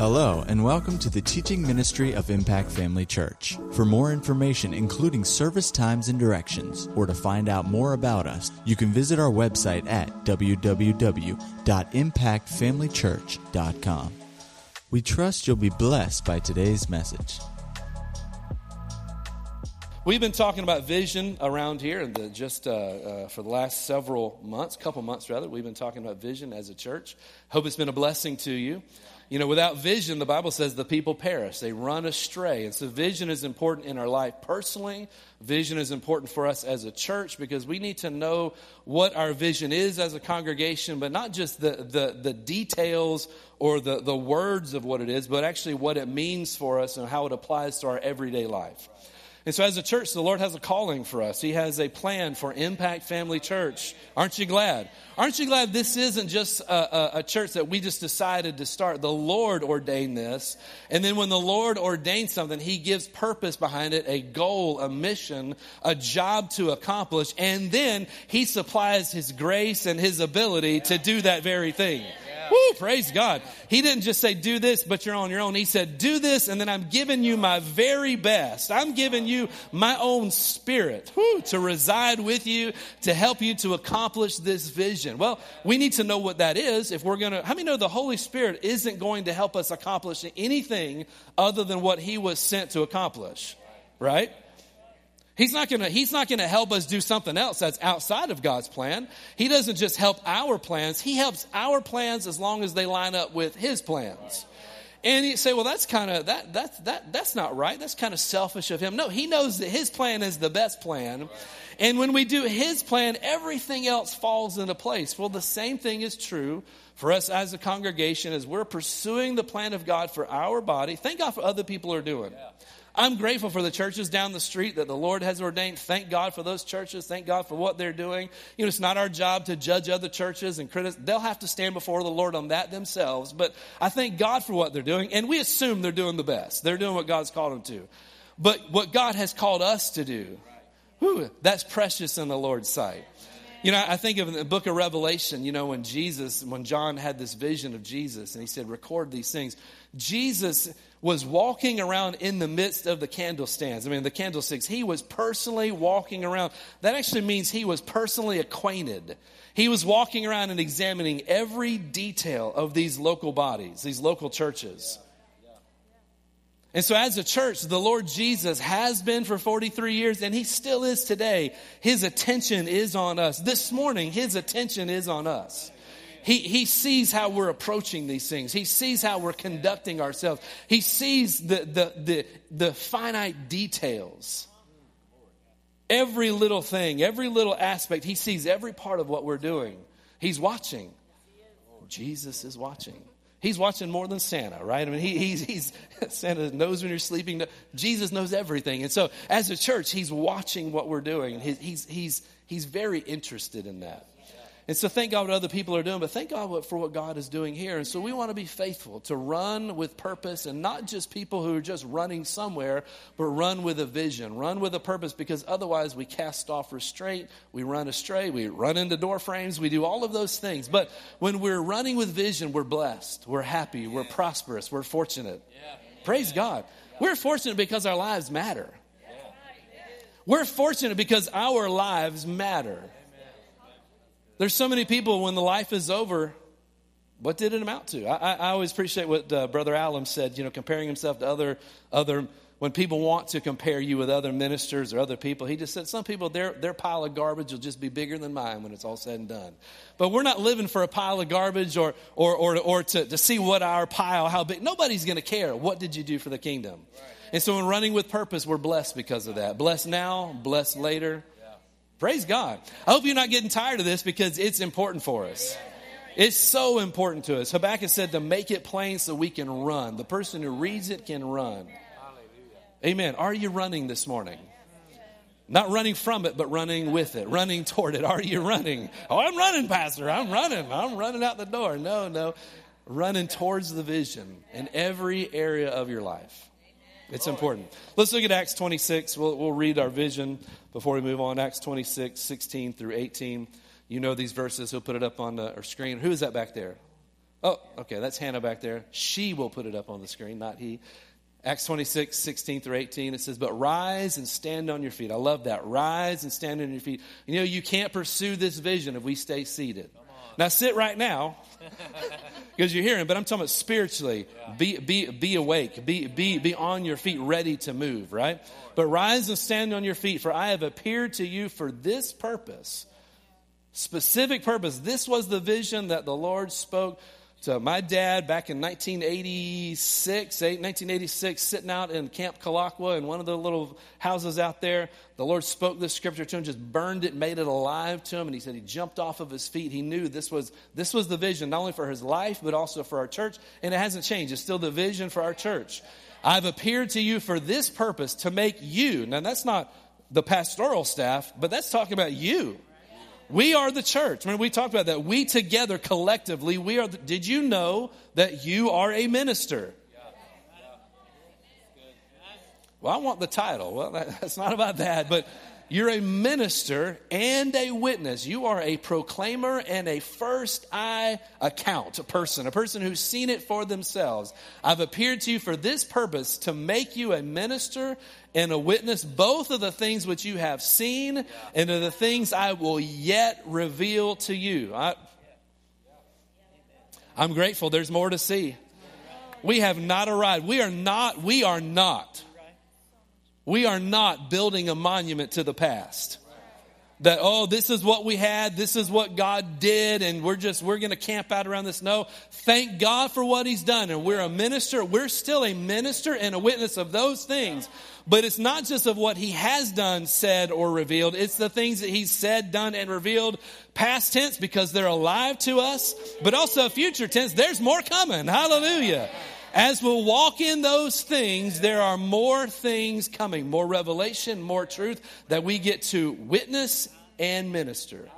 Hello, and welcome to the teaching ministry of Impact Family Church. For more information, including service times and directions, or to find out more about us, you can visit our website at www.impactfamilychurch.com. We trust you'll be blessed by today's message. We've been talking about vision around here, and just uh, uh, for the last several months, couple months rather, we've been talking about vision as a church. Hope it's been a blessing to you. You know, without vision, the Bible says the people perish. They run astray. And so vision is important in our life personally. Vision is important for us as a church because we need to know what our vision is as a congregation, but not just the, the, the details or the, the words of what it is, but actually what it means for us and how it applies to our everyday life. And so, as a church, the Lord has a calling for us. He has a plan for Impact Family Church. Aren't you glad? Aren't you glad this isn't just a, a, a, church that we just decided to start? The Lord ordained this. And then, when the Lord ordains something, He gives purpose behind it, a goal, a mission, a job to accomplish. And then He supplies His grace and His ability to do that very thing. Woo, praise God. He didn't just say, do this, but you're on your own. He said, do this, and then I'm giving you my very best. I'm giving you my own spirit woo, to reside with you, to help you to accomplish this vision. Well, we need to know what that is if we're going to. How many know the Holy Spirit isn't going to help us accomplish anything other than what He was sent to accomplish? Right? He's not gonna, he's not gonna help us do something else that's outside of God's plan. He doesn't just help our plans, He helps our plans as long as they line up with His plans. And you say, well, that's kind of, that, that's, that, that's not right. That's kind of selfish of him. No, he knows that his plan is the best plan. And when we do his plan, everything else falls into place. Well, the same thing is true for us as a congregation as we're pursuing the plan of God for our body. Thank God for other people are doing. I'm grateful for the churches down the street that the Lord has ordained. Thank God for those churches. Thank God for what they're doing. You know, it's not our job to judge other churches and criticize. They'll have to stand before the Lord on that themselves. But I thank God for what they're doing. And we assume they're doing the best. They're doing what God's called them to. But what God has called us to do, whew, that's precious in the Lord's sight. You know, I think of the book of Revelation, you know, when Jesus, when John had this vision of Jesus and he said, record these things. Jesus was walking around in the midst of the candlestands. I mean, the candlesticks. He was personally walking around. That actually means he was personally acquainted. He was walking around and examining every detail of these local bodies, these local churches. And so, as a church, the Lord Jesus has been for 43 years and he still is today. His attention is on us. This morning, his attention is on us. He, he sees how we're approaching these things. He sees how we're conducting ourselves. He sees the, the, the, the finite details. Every little thing, every little aspect, he sees every part of what we're doing. He's watching. Jesus is watching. He's watching more than Santa, right? I mean, he, he's, he's, Santa knows when you're sleeping. Jesus knows everything. And so, as a church, he's watching what we're doing. He's, he's, he's, he's very interested in that. And so thank God what other people are doing, but thank God for what God is doing here. And so we want to be faithful to run with purpose and not just people who are just running somewhere, but run with a vision, run with a purpose because otherwise we cast off restraint, we run astray, we run into door frames, we do all of those things. But when we're running with vision, we're blessed, we're happy, we're prosperous, we're fortunate. Praise God. We're fortunate because our lives matter. We're fortunate because our lives matter. There's so many people when the life is over, what did it amount to? I, I always appreciate what uh, Brother Allen said, you know, comparing himself to other, other, when people want to compare you with other ministers or other people, he just said some people, their, their pile of garbage will just be bigger than mine when it's all said and done. But we're not living for a pile of garbage or, or, or, or to, to see what our pile, how big. Nobody's going to care. What did you do for the kingdom? Right. And so in running with purpose, we're blessed because of that. Blessed now, blessed later. Praise God. I hope you're not getting tired of this because it's important for us. It's so important to us. Habakkuk said to make it plain so we can run. The person who reads it can run. Amen. Are you running this morning? Not running from it, but running with it, running toward it. Are you running? Oh, I'm running, Pastor. I'm running. I'm running out the door. No, no. Running towards the vision in every area of your life. It's important. Let's look at Acts 26. We'll, we'll read our vision before we move on. Acts 26, 16 through 18. You know these verses. He'll put it up on the, our screen. Who is that back there? Oh, okay, that's Hannah back there. She will put it up on the screen, not he. Acts 26, 16 through 18, it says, But rise and stand on your feet. I love that. Rise and stand on your feet. You know, you can't pursue this vision if we stay seated. Now, sit right now because you're hearing, but I'm talking about spiritually. Yeah. Be, be, be awake, be, be, be on your feet, ready to move, right? But rise and stand on your feet, for I have appeared to you for this purpose. Specific purpose. This was the vision that the Lord spoke to my dad back in 1986, 1986, sitting out in Camp Kalakwa in one of the little houses out there. The Lord spoke this scripture to him, just burned it, made it alive to him, and he said he jumped off of his feet. He knew this was this was the vision, not only for his life, but also for our church. And it hasn't changed. It's still the vision for our church. I've appeared to you for this purpose, to make you. Now that's not the pastoral staff, but that's talking about you. We are the church. Remember, we talked about that, we together collectively, we are. The, did you know that you are a minister? Well, I want the title. Well, that's not about that, but you're a minister and a witness. You are a proclaimer and a first eye account a person, a person who's seen it for themselves. I've appeared to you for this purpose to make you a minister and a witness, both of the things which you have seen and of the things I will yet reveal to you. I, I'm grateful. There's more to see. We have not arrived. We are not, we are not we are not building a monument to the past. That, oh, this is what we had, this is what God did, and we're just, we're going to camp out around this. No, thank God for what He's done. And we're a minister, we're still a minister and a witness of those things. But it's not just of what He has done, said, or revealed. It's the things that He's said, done, and revealed past tense because they're alive to us, but also future tense. There's more coming. Hallelujah. As we'll walk in those things, there are more things coming, more revelation, more truth that we get to witness and minister.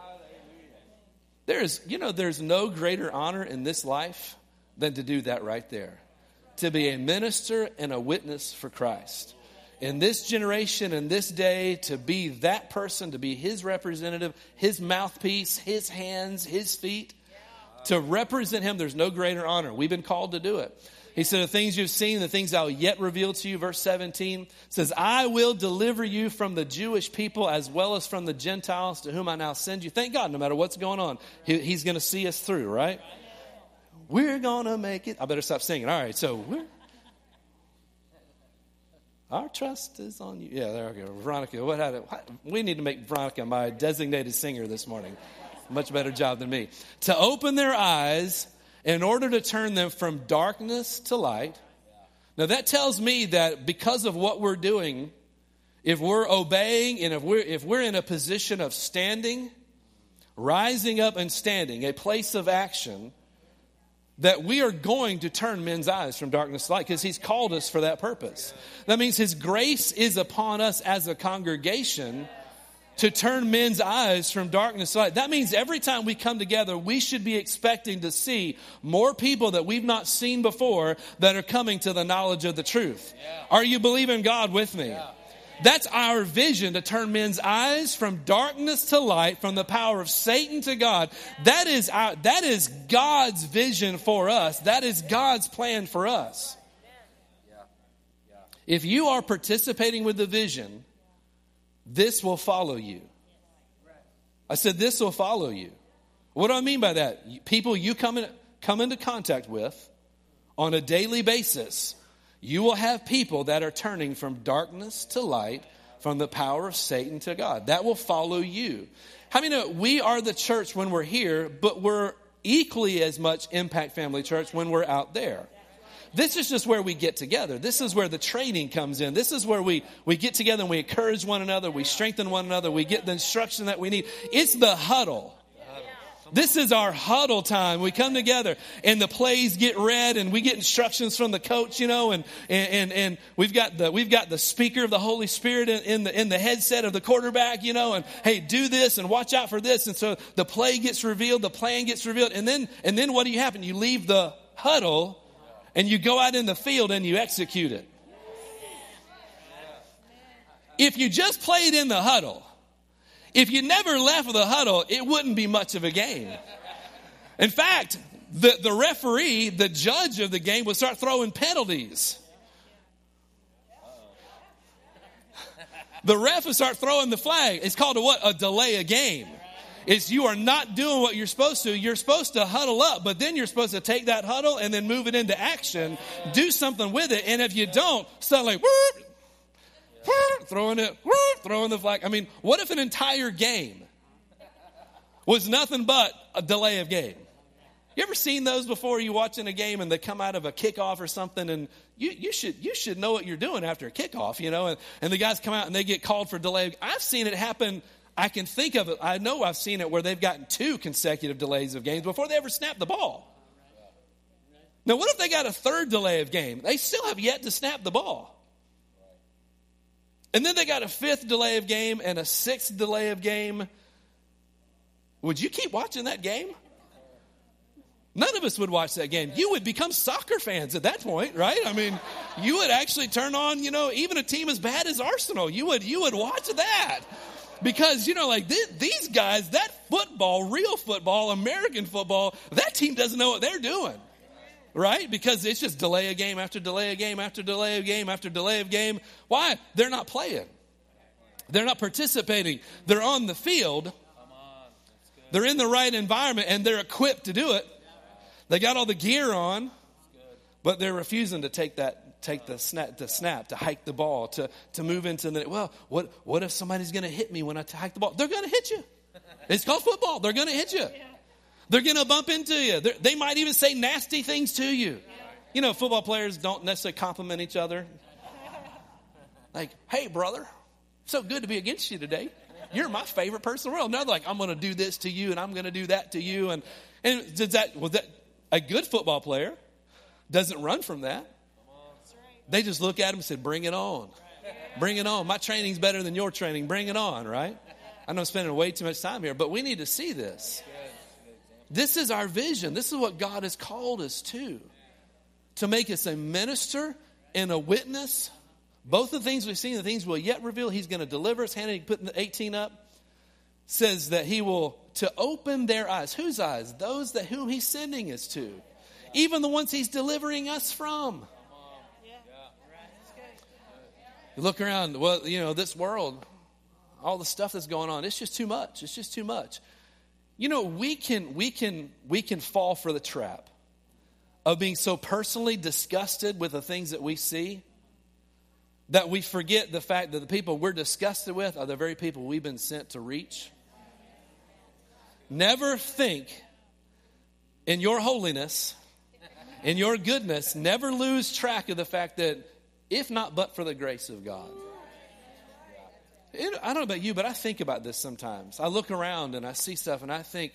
There's, you know, there's no greater honor in this life than to do that right there. To be a minister and a witness for Christ. In this generation, in this day, to be that person, to be his representative, his mouthpiece, his hands, his feet, to represent him, there's no greater honor. We've been called to do it. He said, The things you've seen, the things I'll yet reveal to you. Verse 17 says, I will deliver you from the Jewish people as well as from the Gentiles to whom I now send you. Thank God, no matter what's going on, he, He's going to see us through, right? We're going to make it. I better stop singing. All right, so we're. Our trust is on you. Yeah, there we go. Veronica, what it? We need to make Veronica my designated singer this morning. Much better job than me. To open their eyes in order to turn them from darkness to light. Now, that tells me that because of what we're doing, if we're obeying and if we're, if we're in a position of standing, rising up and standing, a place of action, that we are going to turn men's eyes from darkness to light because he's called us for that purpose. That means his grace is upon us as a congregation to turn men's eyes from darkness to light. That means every time we come together, we should be expecting to see more people that we've not seen before that are coming to the knowledge of the truth. Yeah. Are you believing God with me? Yeah. That's our vision to turn men's eyes from darkness to light, from the power of Satan to God. That is our, that is God's vision for us. That is God's plan for us. If you are participating with the vision, this will follow you. I said, This will follow you. What do I mean by that? People you come, in, come into contact with on a daily basis, you will have people that are turning from darkness to light, from the power of Satan to God. That will follow you. How many know we are the church when we're here, but we're equally as much Impact Family Church when we're out there? This is just where we get together. This is where the training comes in. This is where we, we get together and we encourage one another. We strengthen one another. We get the instruction that we need. It's the huddle. This is our huddle time. We come together and the plays get read and we get instructions from the coach, you know, and, and, and we've got the, we've got the speaker of the Holy Spirit in, in the, in the headset of the quarterback, you know, and hey, do this and watch out for this. And so the play gets revealed, the plan gets revealed. And then, and then what do you happen? You leave the huddle and you go out in the field and you execute it. If you just played in the huddle, if you never left the huddle, it wouldn't be much of a game. In fact, the, the referee, the judge of the game, would start throwing penalties. The ref would start throwing the flag. It's called a what? A delay a game. It's you are not doing what you're supposed to. You're supposed to huddle up, but then you're supposed to take that huddle and then move it into action, do something with it. And if you don't, suddenly, whoop, throwing it, throwing the flag. I mean, what if an entire game was nothing but a delay of game? You ever seen those before? You watching a game and they come out of a kickoff or something, and you, you should you should know what you're doing after a kickoff, you know. And, and the guys come out and they get called for delay. I've seen it happen. I can think of it. I know I've seen it where they've gotten two consecutive delays of games before they ever snap the ball. Now, what if they got a third delay of game? They still have yet to snap the ball. And then they got a fifth delay of game and a sixth delay of game. Would you keep watching that game? None of us would watch that game. You would become soccer fans at that point, right? I mean, you would actually turn on, you know, even a team as bad as Arsenal. You would you would watch that. Because, you know, like th- these guys, that football, real football, American football, that team doesn't know what they're doing. Right? Because it's just delay a game after delay a game after delay a game after delay of game. Why? They're not playing. They're not participating. They're on the field. They're in the right environment and they're equipped to do it they got all the gear on, but they're refusing to take that take the snap to snap to hike the ball to to move into the well what what if somebody's going to hit me when I hike the ball they're going to hit you it's called football they're going to hit you they're going to bump into you they're, they might even say nasty things to you you know football players don't necessarily compliment each other like hey brother so good to be against you today you're my favorite person in the world now they're like I'm going to do this to you and I'm going to do that to you and and does that was that a good football player doesn't run from that. They just look at him and said, Bring it on. Bring it on. My training's better than your training. Bring it on, right? I know I'm spending way too much time here, but we need to see this. This is our vision. This is what God has called us to. To make us a minister and a witness. Both the things we've seen, the things we'll yet reveal, He's going to deliver us. Hannah, put 18 up says that he will to open their eyes. Whose eyes? Those that whom he's sending us to. Even the ones he's delivering us from. You look around, well, you know, this world, all the stuff that's going on, it's just too much. It's just too much. You know, we can we can we can fall for the trap of being so personally disgusted with the things that we see that we forget the fact that the people we're disgusted with are the very people we've been sent to reach. Never think in your holiness, in your goodness, never lose track of the fact that if not but for the grace of God. I don't know about you, but I think about this sometimes. I look around and I see stuff and I think,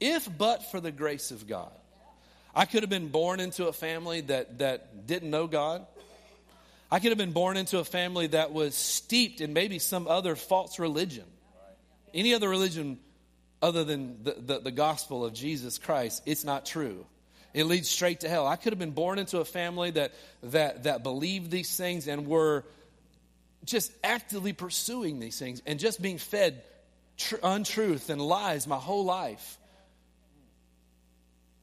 if but for the grace of God, I could have been born into a family that, that didn't know God. I could have been born into a family that was steeped in maybe some other false religion. Any other religion other than the, the, the gospel of Jesus Christ, it's not true. It leads straight to hell. I could have been born into a family that, that, that believed these things and were just actively pursuing these things and just being fed tr- untruth and lies my whole life.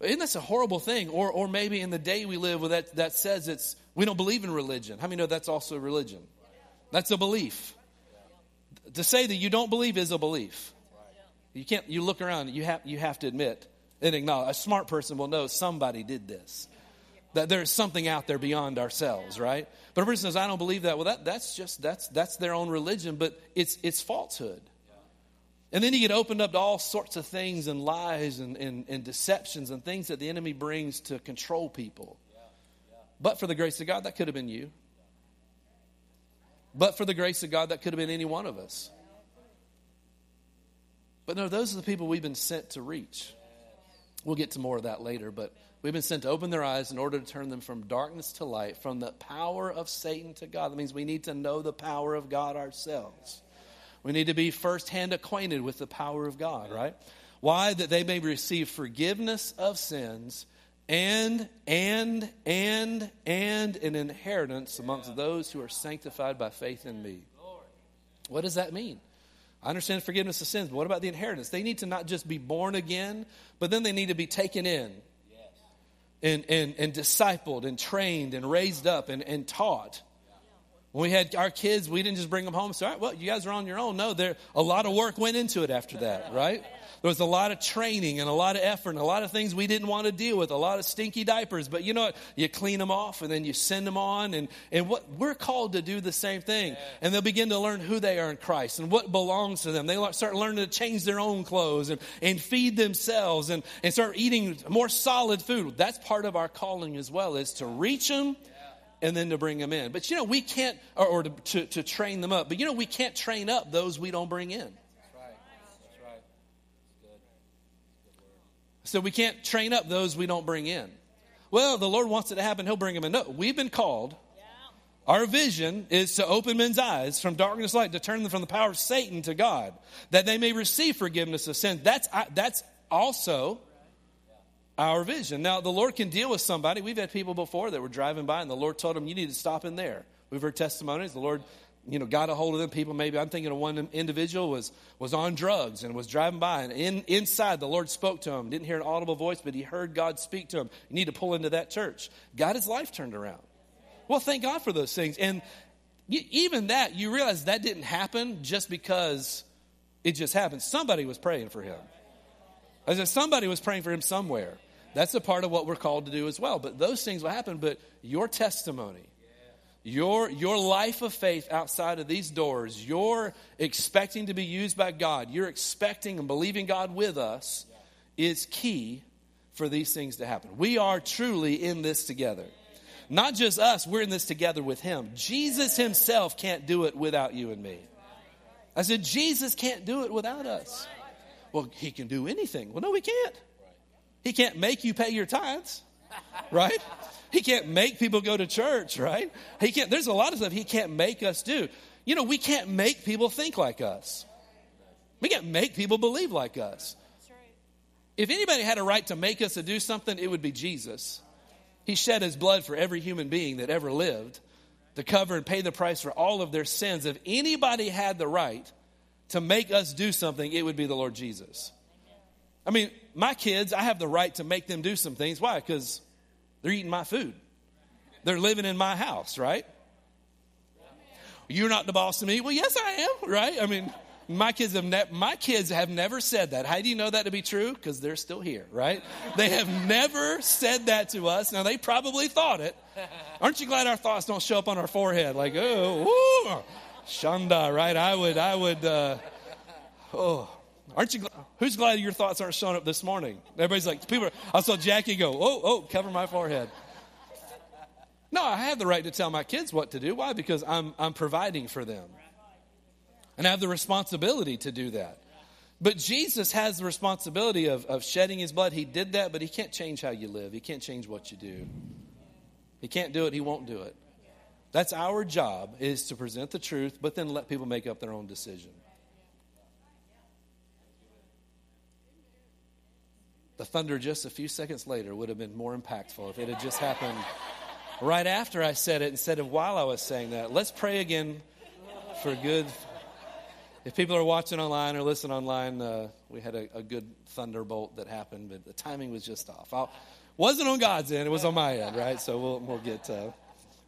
Isn't that a horrible thing? Or, or maybe in the day we live that, that says it's, we don't believe in religion. How many know that's also religion? That's a belief. To say that you don't believe is a belief. You can't, you look around, you have, you have to admit and acknowledge. A smart person will know somebody did this. That there's something out there beyond ourselves, right? But a person says, I don't believe that. Well, that, that's just, that's, that's their own religion, but it's, it's falsehood. And then you get opened up to all sorts of things and lies and, and, and deceptions and things that the enemy brings to control people. But for the grace of God, that could have been you. But for the grace of God, that could have been any one of us. But no, those are the people we've been sent to reach. We'll get to more of that later, but we've been sent to open their eyes in order to turn them from darkness to light, from the power of Satan to God. That means we need to know the power of God ourselves. We need to be firsthand acquainted with the power of God, right? Why? That they may receive forgiveness of sins and, and, and, and an inheritance amongst those who are sanctified by faith in me. What does that mean? I understand forgiveness of sins, but what about the inheritance? They need to not just be born again, but then they need to be taken in. And, and, and discipled and trained and raised up and, and taught. When we had our kids, we didn't just bring them home and say, all right, well, you guys are on your own. No, there a lot of work went into it after that, right? There was a lot of training and a lot of effort and a lot of things we didn't want to deal with, a lot of stinky diapers. But you know what? You clean them off and then you send them on. And, and what we're called to do the same thing. And they'll begin to learn who they are in Christ and what belongs to them. They start learning to change their own clothes and, and feed themselves and, and start eating more solid food. That's part of our calling as well, is to reach them and then to bring them in. But you know, we can't, or, or to, to, to, train them up. But you know, we can't train up those we don't bring in. So we can't train up those we don't bring in. Well, the Lord wants it to happen, He'll bring them in. No, we've been called. Our vision is to open men's eyes from darkness to light, to turn them from the power of Satan to God, that they may receive forgiveness of sin. That's, that's also our vision. Now, the Lord can deal with somebody. We've had people before that were driving by, and the Lord told them, You need to stop in there. We've heard testimonies. The Lord you know, got a hold of them. People, maybe I'm thinking of one individual was was on drugs and was driving by, and in, inside the Lord spoke to him. Didn't hear an audible voice, but he heard God speak to him. You need to pull into that church. Got his life turned around. Well, thank God for those things. And even that, you realize that didn't happen just because it just happened. Somebody was praying for him. I said somebody was praying for him somewhere. That's a part of what we're called to do as well. But those things will happen. But your testimony your, your life of faith outside of these doors, you're expecting to be used by God, you're expecting and believing God with us, is key for these things to happen. We are truly in this together. Not just us, we're in this together with Him. Jesus Himself can't do it without you and me. I said, Jesus can't do it without us. Well, He can do anything. Well, no, He can't. He can't make you pay your tithes, right? He can't make people go to church, right? He can't, there's a lot of stuff he can't make us do. You know, we can't make people think like us. We can't make people believe like us. If anybody had a right to make us to do something, it would be Jesus. He shed his blood for every human being that ever lived to cover and pay the price for all of their sins. If anybody had the right to make us do something, it would be the Lord Jesus. I mean, my kids, I have the right to make them do some things. Why? Because they're eating my food. They're living in my house, right? You're not the boss of me. Well, yes, I am, right? I mean, my kids have ne- my kids have never said that. How do you know that to be true? Because they're still here, right? They have never said that to us. Now they probably thought it. Aren't you glad our thoughts don't show up on our forehead like, oh, woo, shanda, right? I would, I would. Uh, oh, Aren't you? Who's glad your thoughts aren't showing up this morning? Everybody's like, people. Are, I saw Jackie go, oh, oh, cover my forehead. No, I have the right to tell my kids what to do. Why? Because I'm I'm providing for them, and I have the responsibility to do that. But Jesus has the responsibility of, of shedding his blood. He did that, but he can't change how you live. He can't change what you do. He can't do it. He won't do it. That's our job is to present the truth, but then let people make up their own decision. The thunder just a few seconds later would have been more impactful if it had just happened right after I said it instead of while I was saying that. Let's pray again for good. If people are watching online or listening online, uh, we had a, a, good thunderbolt that happened, but the timing was just off. Wasn't on God's end; it was on my end, right? So we'll we'll get uh,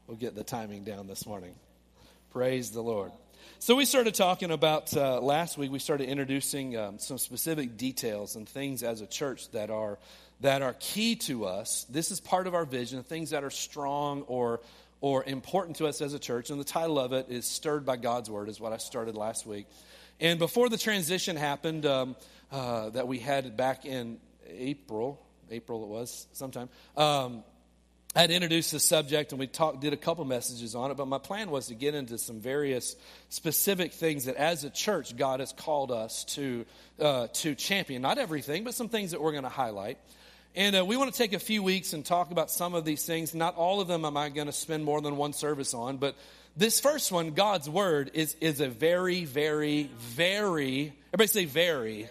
we'll get the timing down this morning. Praise the Lord. So we started talking about uh, last week. We started introducing um, some specific details and things as a church that are that are key to us. This is part of our vision. Things that are strong or or important to us as a church. And the title of it is "Stirred by God's Word," is what I started last week. And before the transition happened, um, uh, that we had back in April, April it was sometime. Um, I had introduced the subject and we talked, did a couple messages on it, but my plan was to get into some various specific things that as a church God has called us to, uh, to champion. Not everything, but some things that we're going to highlight. And uh, we want to take a few weeks and talk about some of these things. Not all of them am I going to spend more than one service on, but this first one, God's Word, is, is a very, very, very, everybody say very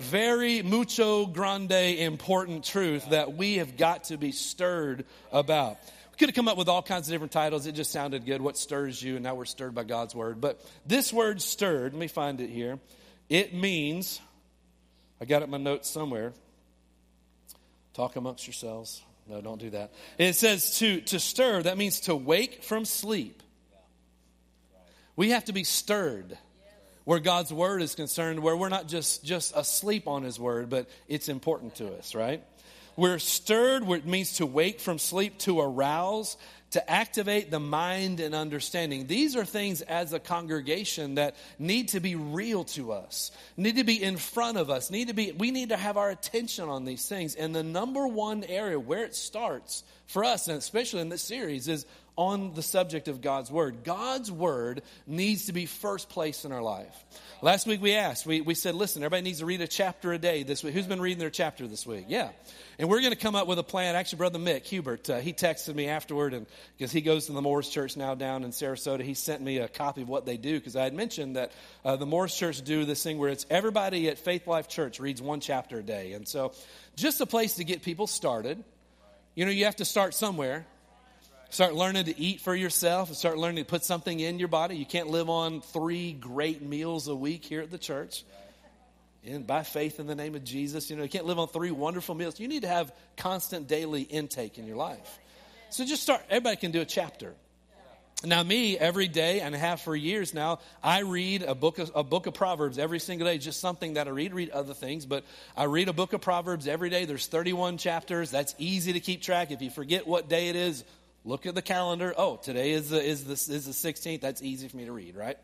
very mucho grande important truth that we have got to be stirred about. We could have come up with all kinds of different titles. It just sounded good. What stirs you? And now we're stirred by God's word. But this word stirred, let me find it here. It means, I got it in my notes somewhere. Talk amongst yourselves. No, don't do that. It says to, to stir, that means to wake from sleep. We have to be stirred where God's word is concerned, where we're not just, just asleep on his word, but it's important to us, right? We're stirred, it means to wake from sleep, to arouse, to activate the mind and understanding. These are things as a congregation that need to be real to us, need to be in front of us, need to be, we need to have our attention on these things. And the number one area where it starts for us, and especially in this series, is on the subject of God's Word. God's Word needs to be first place in our life. Last week we asked, we, we said, listen, everybody needs to read a chapter a day this week. Who's been reading their chapter this week? Yeah. And we're going to come up with a plan. Actually, Brother Mick Hubert, uh, he texted me afterward, and because he goes to the Moores Church now down in Sarasota, he sent me a copy of what they do because I had mentioned that uh, the Moores Church do this thing where it's everybody at Faith Life Church reads one chapter a day. And so, just a place to get people started. You know, you have to start somewhere. Start learning to eat for yourself and start learning to put something in your body. You can't live on three great meals a week here at the church and by faith in the name of Jesus. You know, you can't live on three wonderful meals. You need to have constant daily intake in your life. So just start, everybody can do a chapter. Now, me, every day and a half for years now, I read a book, of, a book of Proverbs every single day, just something that I read, read other things, but I read a book of Proverbs every day. There's 31 chapters. That's easy to keep track. If you forget what day it is, look at the calendar. Oh, today is the, is the, is the 16th. That's easy for me to read, right?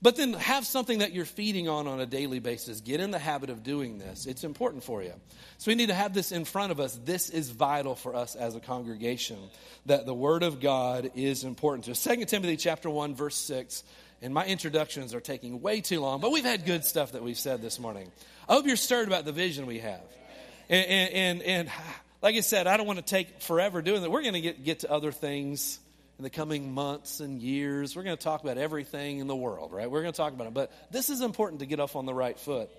But then have something that you're feeding on on a daily basis. Get in the habit of doing this. It's important for you. So we need to have this in front of us. This is vital for us as a congregation that the word of God is important to us. 2 Timothy chapter 1 verse 6. And my introductions are taking way too long, but we've had good stuff that we've said this morning. I hope you're stirred about the vision we have. And, and, and, and like I said, I don't want to take forever doing that. We're going to get, get to other things in the coming months and years. We're going to talk about everything in the world, right? We're going to talk about it. But this is important to get off on the right foot.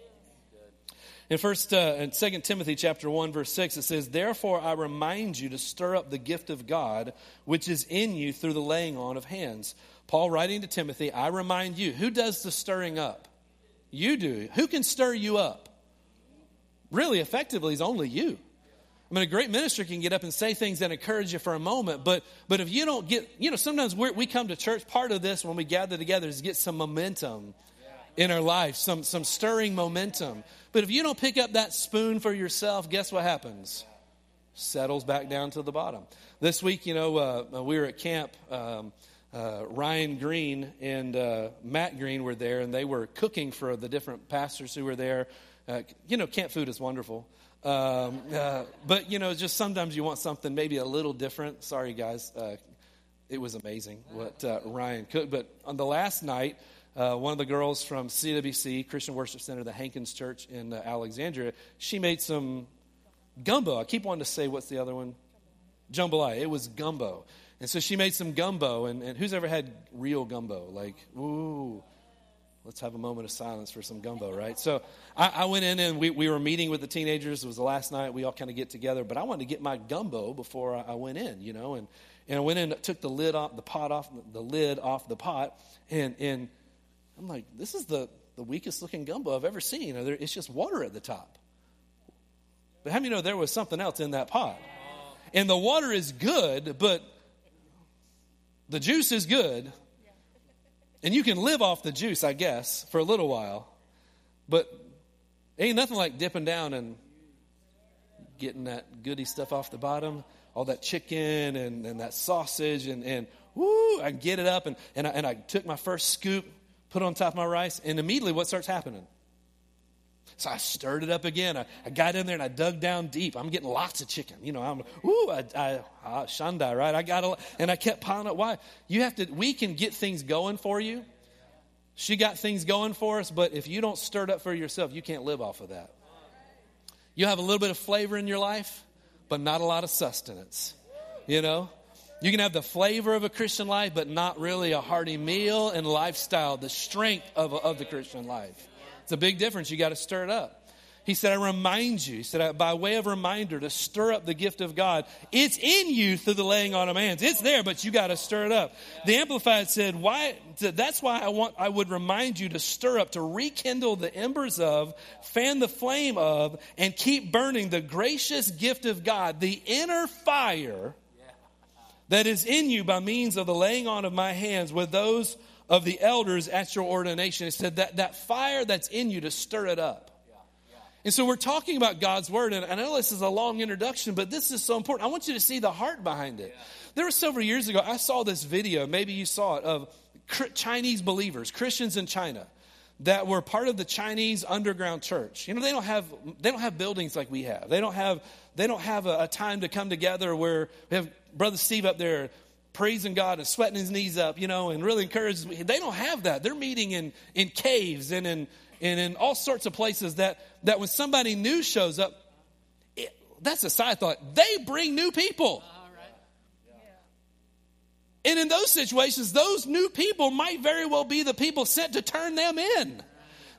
In first uh, in Second Timothy chapter 1 verse 6 it says therefore I remind you to stir up the gift of God which is in you through the laying on of hands. Paul writing to Timothy I remind you who does the stirring up? You do. Who can stir you up? Really effectively is only you. I mean, a great minister can get up and say things that encourage you for a moment, but, but if you don't get, you know, sometimes we come to church, part of this when we gather together is get some momentum in our life, some, some stirring momentum. But if you don't pick up that spoon for yourself, guess what happens? Settles back down to the bottom. This week, you know, uh, we were at camp. Um, uh, Ryan Green and uh, Matt Green were there, and they were cooking for the different pastors who were there. Uh, you know, camp food is wonderful. Um, uh, but, you know, just sometimes you want something maybe a little different. Sorry, guys. Uh, it was amazing what uh, Ryan cooked. But on the last night, uh, one of the girls from CWC, Christian Worship Center, the Hankins Church in uh, Alexandria, she made some gumbo. I keep wanting to say, what's the other one? Jambalaya. It was gumbo. And so she made some gumbo. And, and who's ever had real gumbo? Like, ooh let's have a moment of silence for some gumbo, right? So I, I, went in and we, we were meeting with the teenagers. It was the last night. We all kind of get together, but I wanted to get my gumbo before I, I went in, you know, and, and I went in, took the lid off the pot off the lid off the pot, and and I'm like, this is the the weakest looking gumbo I've ever seen. It's just water at the top. But how many know there was something else in that pot? And the water is good, but the juice is good, and you can live off the juice, I guess, for a little while. But ain't nothing like dipping down and getting that goody stuff off the bottom, all that chicken and, and that sausage, and, and woo, I get it up. And, and, I, and I took my first scoop, put it on top of my rice, and immediately what starts happening? So I stirred it up again. I, I, got in there and I dug down deep. I'm getting lots of chicken. You know, I'm, ooh, I, I, ah, I Shandai, right? I got a, and I kept piling up. Why? You have to, we can get things going for you. She got things going for us, but if you don't stir it up for yourself, you can't live off of that. You have a little bit of flavor in your life, but not a lot of sustenance. You know? You can have the flavor of a Christian life, but not really a hearty meal and lifestyle, the strength of, of the Christian life. It's a big difference. You got to stir it up. He said, I remind you, he said, by way of reminder to stir up the gift of God. It's in you through the laying on of hands. It's there, but you got to stir it up. The Amplified said, why, that's why I want, I would remind you to stir up, to rekindle the embers of, fan the flame of, and keep burning the gracious gift of God, the inner fire that is in you by means of the laying on of my hands with those of the elders at your ordination. It said that, that fire that's in you to stir it up. And so we're talking about God's word, and I know this is a long introduction, but this is so important. I want you to see the heart behind it. There were several years ago, I saw this video, maybe you saw it, of Chinese believers, Christians in China, that were part of the Chinese underground church. You know, they don't have they don't have buildings like we have. They don't have they don't have a, a time to come together where we have Brother Steve up there praising God and sweating his knees up, you know, and really encourages me. They don't have that. They're meeting in in caves and in and in all sorts of places that, that when somebody new shows up, it, that's a side thought. They bring new people. And in those situations, those new people might very well be the people sent to turn them in.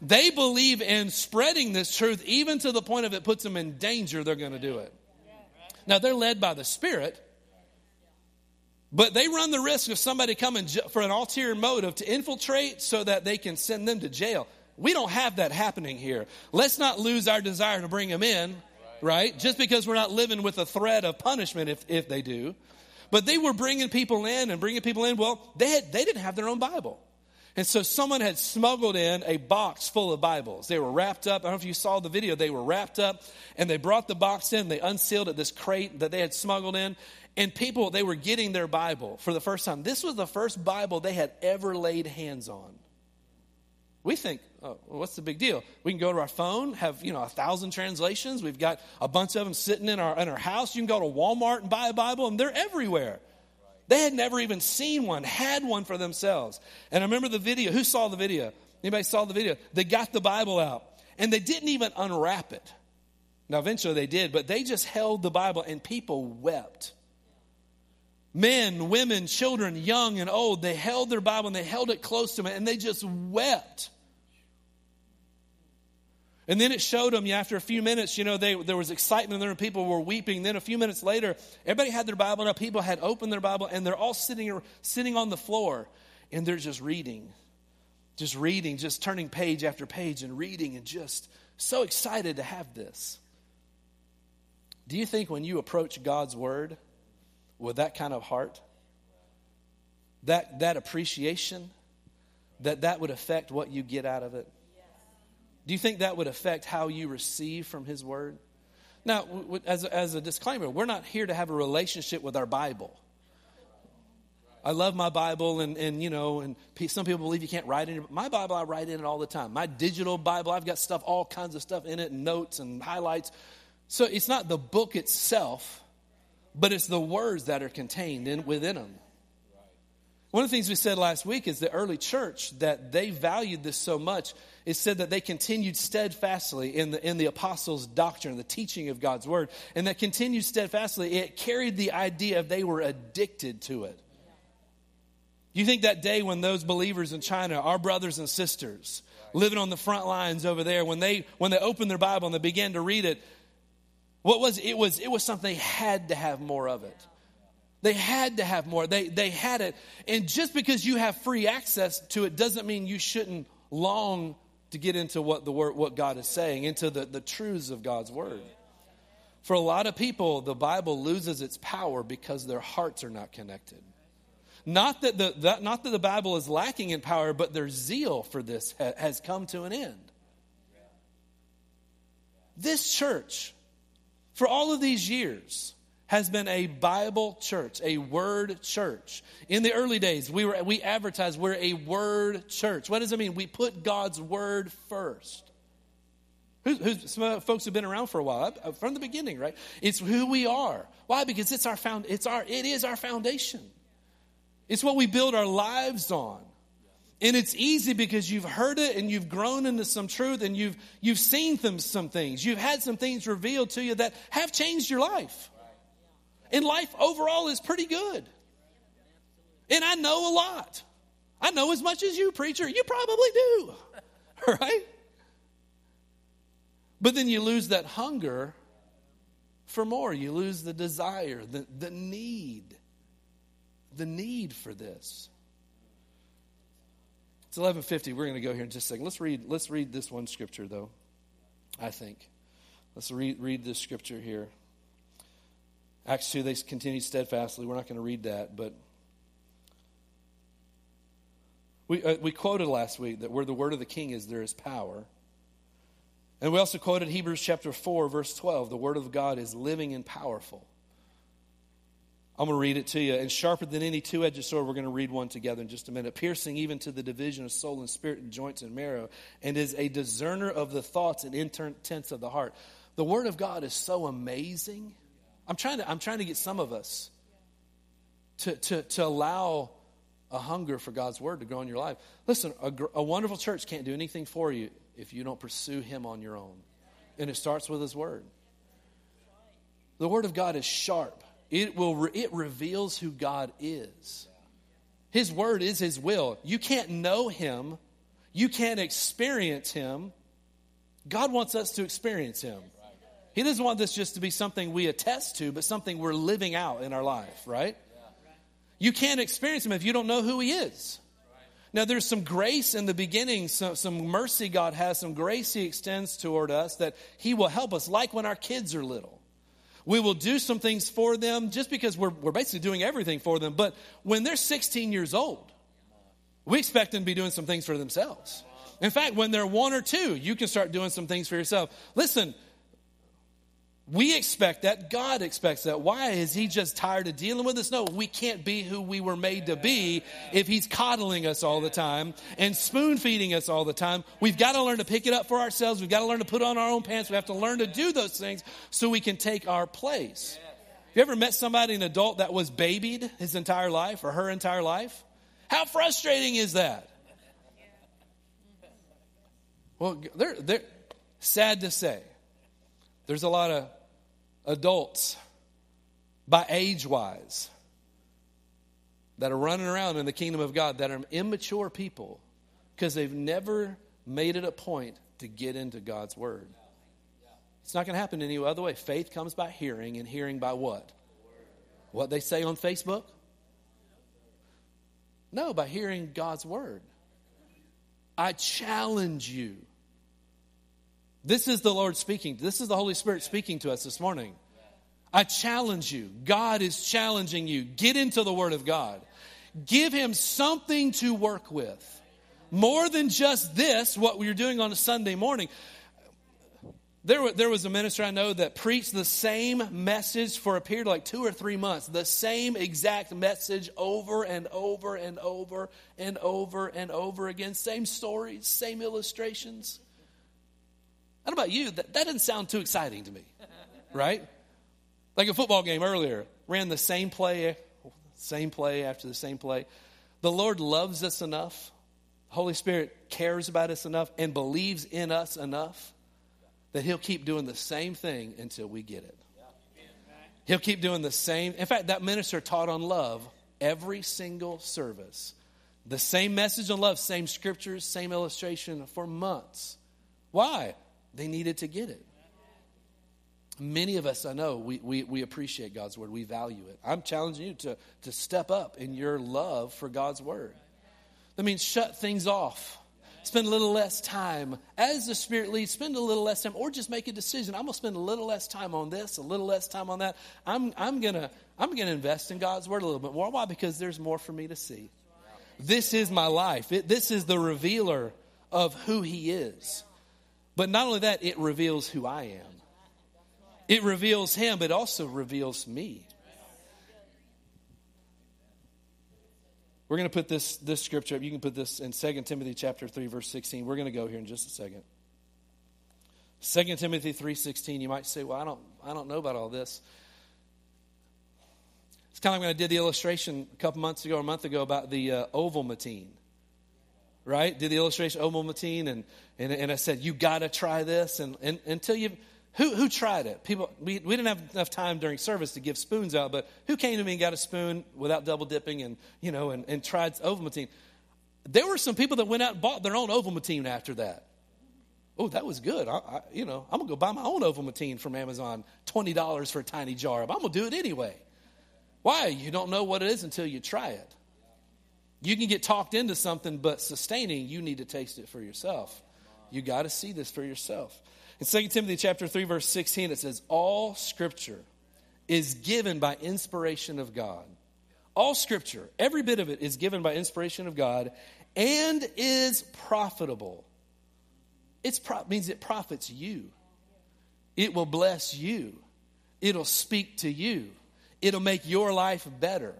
They believe in spreading this truth, even to the point of it puts them in danger, they're going to do it. Now, they're led by the Spirit, but they run the risk of somebody coming for an ulterior motive to infiltrate so that they can send them to jail. We don't have that happening here. Let's not lose our desire to bring them in, right? Just because we're not living with a threat of punishment if, if they do. But they were bringing people in and bringing people in. Well, they, had, they didn't have their own Bible. And so someone had smuggled in a box full of Bibles. They were wrapped up. I don't know if you saw the video. They were wrapped up and they brought the box in. They unsealed it, this crate that they had smuggled in. And people, they were getting their Bible for the first time. This was the first Bible they had ever laid hands on. We think, oh, what's the big deal? We can go to our phone, have you know a thousand translations. We've got a bunch of them sitting in our in our house. You can go to Walmart and buy a Bible, and they're everywhere. They had never even seen one, had one for themselves. And I remember the video. Who saw the video? Anybody saw the video? They got the Bible out, and they didn't even unwrap it. Now, eventually they did, but they just held the Bible, and people wept. Men, women, children, young and old, they held their Bible and they held it close to them and they just wept. And then it showed them yeah, after a few minutes, you know, they, there was excitement in there and people were weeping. Then a few minutes later, everybody had their Bible up. People had opened their Bible and they're all sitting, sitting on the floor and they're just reading. Just reading, just turning page after page and reading and just so excited to have this. Do you think when you approach God's Word, with that kind of heart, that, that appreciation, that that would affect what you get out of it? Do you think that would affect how you receive from His Word? Now, as as a disclaimer, we're not here to have a relationship with our Bible. I love my Bible, and, and you know, and some people believe you can't write in it. My Bible, I write in it all the time. My digital Bible, I've got stuff, all kinds of stuff in it, and notes and highlights. So it's not the book itself, but it's the words that are contained in, within them. One of the things we said last week is the early church that they valued this so much. It said that they continued steadfastly in the, in the apostles' doctrine, the teaching of God's word, and that continued steadfastly. It carried the idea of they were addicted to it. You think that day when those believers in China, our brothers and sisters, living on the front lines over there, when they when they opened their Bible and they began to read it, what was it? was it was something they had to have more of it. They had to have more. They they had it. And just because you have free access to it doesn't mean you shouldn't long to get into what the word what God is saying, into the, the truths of God's word. For a lot of people, the Bible loses its power because their hearts are not connected. Not that the, that, not that the Bible is lacking in power, but their zeal for this ha, has come to an end. This church for all of these years has been a Bible church, a word church. In the early days, we were we advertised we're a word church. What does it mean? We put God's word first. Who's, some folks have been around for a while from the beginning, right? It's who we are. Why? Because it's our found. It's our. It is our foundation. It's what we build our lives on. And it's easy because you've heard it and you've grown into some truth and you've, you've seen them, some things. You've had some things revealed to you that have changed your life. And life overall is pretty good. And I know a lot. I know as much as you, preacher. You probably do. Right? But then you lose that hunger for more. You lose the desire, the, the need, the need for this. It's 1150. We're going to go here in just a second. Let's read, let's read this one scripture, though, I think. Let's read, read this scripture here. Acts 2, they continued steadfastly. We're not going to read that, but we, uh, we quoted last week that where the word of the king is, there is power. And we also quoted Hebrews chapter 4, verse 12. The word of God is living and powerful. I'm going to read it to you. And sharper than any two edged sword, we're going to read one together in just a minute. Piercing even to the division of soul and spirit and joints and marrow, and is a discerner of the thoughts and intents of the heart. The Word of God is so amazing. I'm trying to, I'm trying to get some of us to, to, to allow a hunger for God's Word to grow in your life. Listen, a, a wonderful church can't do anything for you if you don't pursue Him on your own. And it starts with His Word. The Word of God is sharp it, will, it reveals who God is. His word is His will. You can't know Him, you can't experience Him. God wants us to experience Him. He doesn't want this just to be something we attest to, but something we're living out in our life, right? You can't experience Him if you don't know who He is. Now, there's some grace in the beginning, some, some mercy God has, some grace He extends toward us that He will help us, like when our kids are little. We will do some things for them just because we're, we're basically doing everything for them. But when they're 16 years old, we expect them to be doing some things for themselves. In fact, when they're one or two, you can start doing some things for yourself. Listen, we expect that. God expects that. Why? Is He just tired of dealing with us? No, we can't be who we were made to be if He's coddling us all the time and spoon feeding us all the time. We've got to learn to pick it up for ourselves. We've got to learn to put on our own pants. We have to learn to do those things so we can take our place. Have you ever met somebody, an adult, that was babied his entire life or her entire life? How frustrating is that? Well, they're, they're sad to say. There's a lot of adults by age wise that are running around in the kingdom of God that are immature people because they've never made it a point to get into God's word. It's not going to happen any other way. Faith comes by hearing, and hearing by what? What they say on Facebook? No, by hearing God's word. I challenge you this is the Lord speaking. This is the Holy Spirit speaking to us this morning. I challenge you. God is challenging you. Get into the Word of God. Give Him something to work with. More than just this, what we are doing on a Sunday morning. There, there was a minister I know that preached the same message for a period like two or three months, the same exact message over and over and over and over and over again. Same stories, same illustrations. I don't know about you, that, that doesn't sound too exciting to me, right? Like a football game earlier, ran the same play, same play after the same play. The Lord loves us enough, Holy Spirit cares about us enough, and believes in us enough that He'll keep doing the same thing until we get it. He'll keep doing the same. In fact, that minister taught on love every single service. The same message on love, same scriptures, same illustration for months. Why? They needed to get it. Many of us, I know, we, we, we appreciate God's word. We value it. I'm challenging you to, to step up in your love for God's word. That means shut things off. Spend a little less time. As the Spirit leads, spend a little less time, or just make a decision. I'm going to spend a little less time on this, a little less time on that. I'm, I'm going to I'm to invest in God's Word a little bit more. Why? Because there's more for me to see. This is my life. It, this is the revealer of who He is. But not only that, it reveals who I am. It reveals him, but also reveals me. We're going to put this, this scripture up. You can put this in 2 Timothy chapter 3, verse 16. We're going to go here in just a second. 2 Timothy 3.16, you might say, well, I don't, I don't know about all this. It's kind of like when I did the illustration a couple months ago, or a month ago, about the uh, ovaltine right? Did the illustration ovaltine, and, and, and I said, you got to try this. And, and until you, who, who tried it? People, we, we didn't have enough time during service to give spoons out, but who came to me and got a spoon without double dipping and, you know, and, and tried ovaltine? There were some people that went out and bought their own ovaltine after that. Oh, that was good. I, I, you know, I'm gonna go buy my own Ovaltine from Amazon, twenty dollars for a tiny jar. But I'm gonna do it anyway. Why? You don't know what it is until you try it. You can get talked into something, but sustaining, you need to taste it for yourself. You got to see this for yourself. In 2 Timothy chapter 3 verse 16 it says all scripture is given by inspiration of God. All scripture, every bit of it is given by inspiration of God and is profitable. It pro- means it profits you. It will bless you. It'll speak to you. It'll make your life better.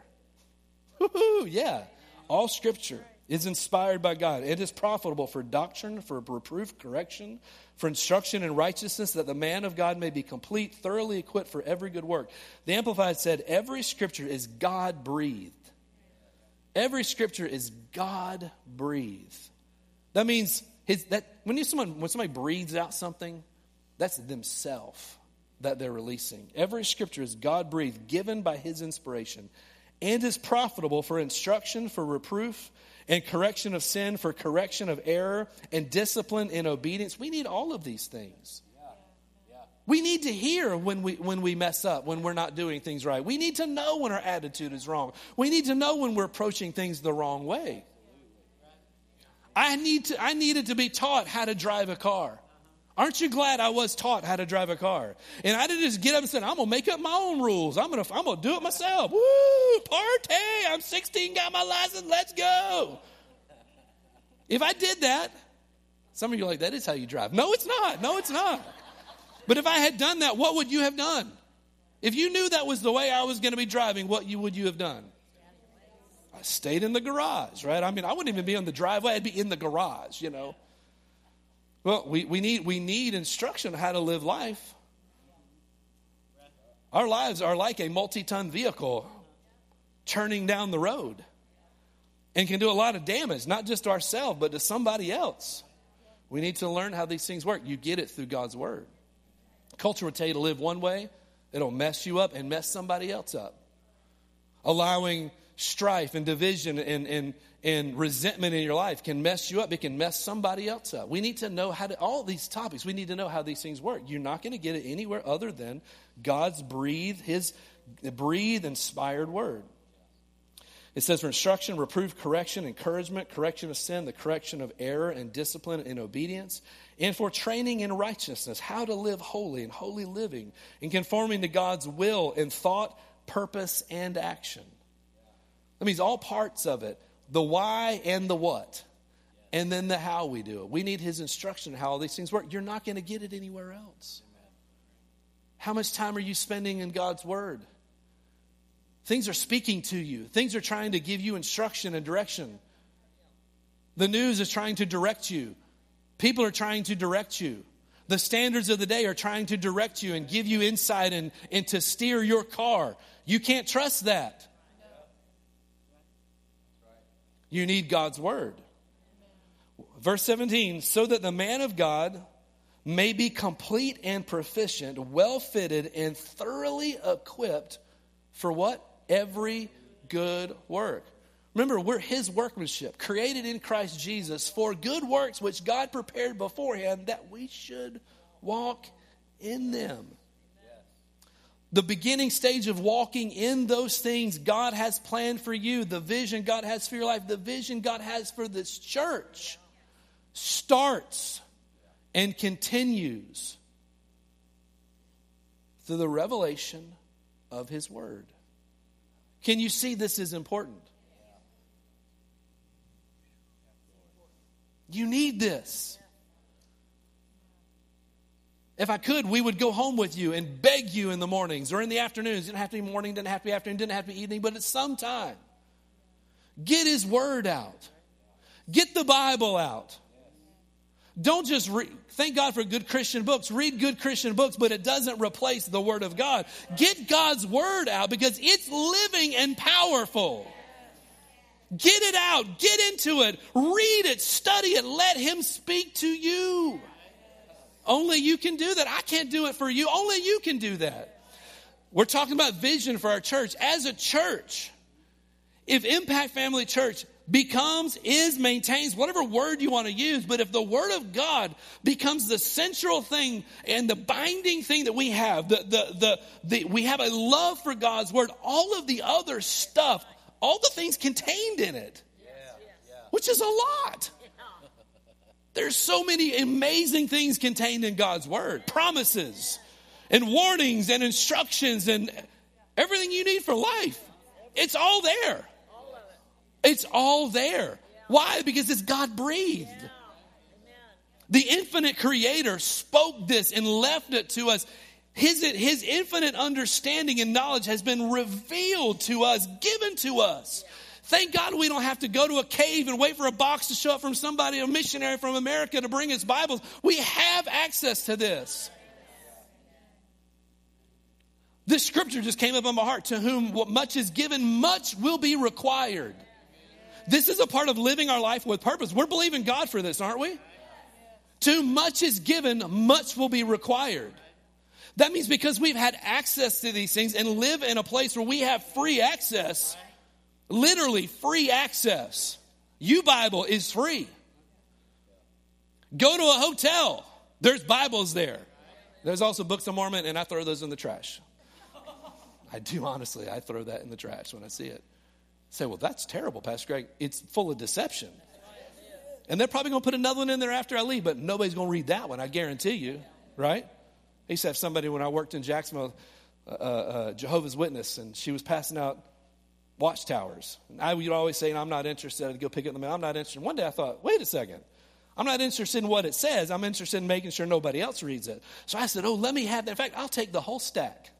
Woo-hoo, yeah. All scripture is inspired by God. It is profitable for doctrine, for reproof, correction, for instruction in righteousness, that the man of God may be complete, thoroughly equipped for every good work. The Amplified said, Every scripture is God breathed. Every scripture is God breathed. That means his, that when, you, someone, when somebody breathes out something, that's themselves that they're releasing. Every scripture is God breathed, given by his inspiration and is profitable for instruction, for reproof, and correction of sin, for correction of error, and discipline in obedience. We need all of these things. We need to hear when we, when we mess up, when we're not doing things right. We need to know when our attitude is wrong. We need to know when we're approaching things the wrong way. I, need to, I needed to be taught how to drive a car. Aren't you glad I was taught how to drive a car? And I didn't just get up and say, I'm going to make up my own rules. I'm going to I'm gonna do it myself. Woo, party. I'm 16, got my license. Let's go. If I did that, some of you are like, that is how you drive. No, it's not. No, it's not. But if I had done that, what would you have done? If you knew that was the way I was going to be driving, what you, would you have done? I stayed in the garage, right? I mean, I wouldn't even be on the driveway. I'd be in the garage, you know. Well, we, we, need, we need instruction on how to live life. Our lives are like a multi ton vehicle turning down the road and can do a lot of damage, not just to ourselves, but to somebody else. We need to learn how these things work. You get it through God's Word. Culture will tell you to live one way, it'll mess you up and mess somebody else up. Allowing strife and division and, and, and resentment in your life can mess you up. It can mess somebody else up. We need to know how to, all these topics, we need to know how these things work. You're not going to get it anywhere other than God's breathe, His breathe inspired word. It says for instruction, reproof, correction, encouragement, correction of sin, the correction of error, and discipline in obedience, and for training in righteousness, how to live holy and holy living, and conforming to God's will in thought, purpose, and action. That means all parts of it the why and the what, and then the how we do it. We need His instruction how all these things work. You're not going to get it anywhere else. How much time are you spending in God's Word? Things are speaking to you, things are trying to give you instruction and direction. The news is trying to direct you, people are trying to direct you. The standards of the day are trying to direct you and give you insight and, and to steer your car. You can't trust that. You need God's word. Verse 17, so that the man of God may be complete and proficient, well fitted, and thoroughly equipped for what? Every good work. Remember, we're his workmanship, created in Christ Jesus for good works which God prepared beforehand that we should walk in them the beginning stage of walking in those things God has planned for you, the vision God has for your life, the vision God has for this church starts and continues through the revelation of His Word. Can you see this is important? You need this. If I could, we would go home with you and beg you in the mornings or in the afternoons. It didn't have to be morning, didn't have to be afternoon, didn't have to be evening, but at some time. Get His Word out. Get the Bible out. Don't just read, thank God for good Christian books. Read good Christian books, but it doesn't replace the Word of God. Get God's Word out because it's living and powerful. Get it out, get into it, read it, study it, let Him speak to you. Only you can do that. I can't do it for you. Only you can do that. We're talking about vision for our church. As a church, if Impact Family Church becomes, is, maintains, whatever word you want to use, but if the Word of God becomes the central thing and the binding thing that we have, the, the, the, the, we have a love for God's Word, all of the other stuff, all the things contained in it, which is a lot. There's so many amazing things contained in God's Word promises and warnings and instructions and everything you need for life. It's all there. It's all there. Why? Because it's God breathed. The infinite creator spoke this and left it to us. His, his infinite understanding and knowledge has been revealed to us, given to us. Thank God we don't have to go to a cave and wait for a box to show up from somebody, a missionary from America to bring his Bibles. We have access to this. This scripture just came up in my heart. To whom much is given, much will be required. This is a part of living our life with purpose. We're believing God for this, aren't we? Too much is given, much will be required. That means because we've had access to these things and live in a place where we have free access, literally free access. You Bible is free. Go to a hotel. There's Bibles there. There's also Books of Mormon, and I throw those in the trash. I do honestly. I throw that in the trash when I see it say, well, that's terrible, Pastor Greg. It's full of deception. And they're probably going to put another one in there after I leave, but nobody's going to read that one, I guarantee you, right? I used to have somebody when I worked in Jacksonville, uh, uh, uh Jehovah's Witness, and she was passing out watchtowers. I would always say, I'm not interested. I'd go pick it in the mail. I'm not interested. One day I thought, wait a second. I'm not interested in what it says. I'm interested in making sure nobody else reads it. So I said, oh, let me have that. In fact, I'll take the whole stack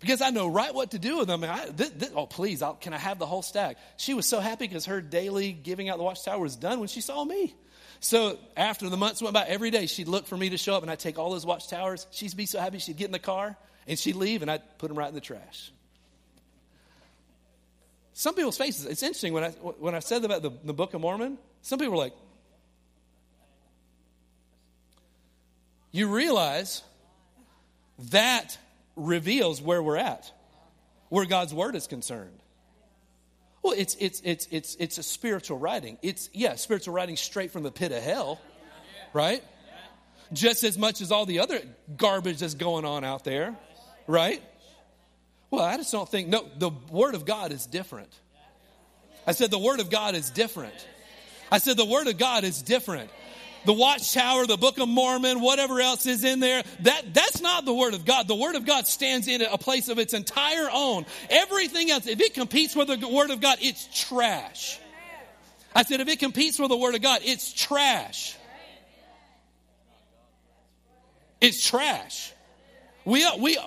because I know right what to do with them. I, this, this, oh, please, I'll, can I have the whole stack? She was so happy because her daily giving out the watchtower was done when she saw me. So after the months went by, every day she'd look for me to show up, and I'd take all those watchtowers. She'd be so happy she'd get in the car and she'd leave, and I'd put them right in the trash. Some people's faces, it's interesting when I, when I said about the, the Book of Mormon, some people were like, you realize that reveals where we're at, where God's word is concerned. Well, it's it's it's it's it's a spiritual writing. It's yeah, spiritual writing straight from the pit of hell, right? Just as much as all the other garbage that's going on out there, right? Well, I just don't think no, the word of God is different. I said the word of God is different. I said the word of God is different the watchtower, the Book of Mormon, whatever else is in there, that, that's not the Word of God. The Word of God stands in a place of its entire own. Everything else, if it competes with the Word of God, it's trash. I said, if it competes with the Word of God, it's trash. It's trash. We, we,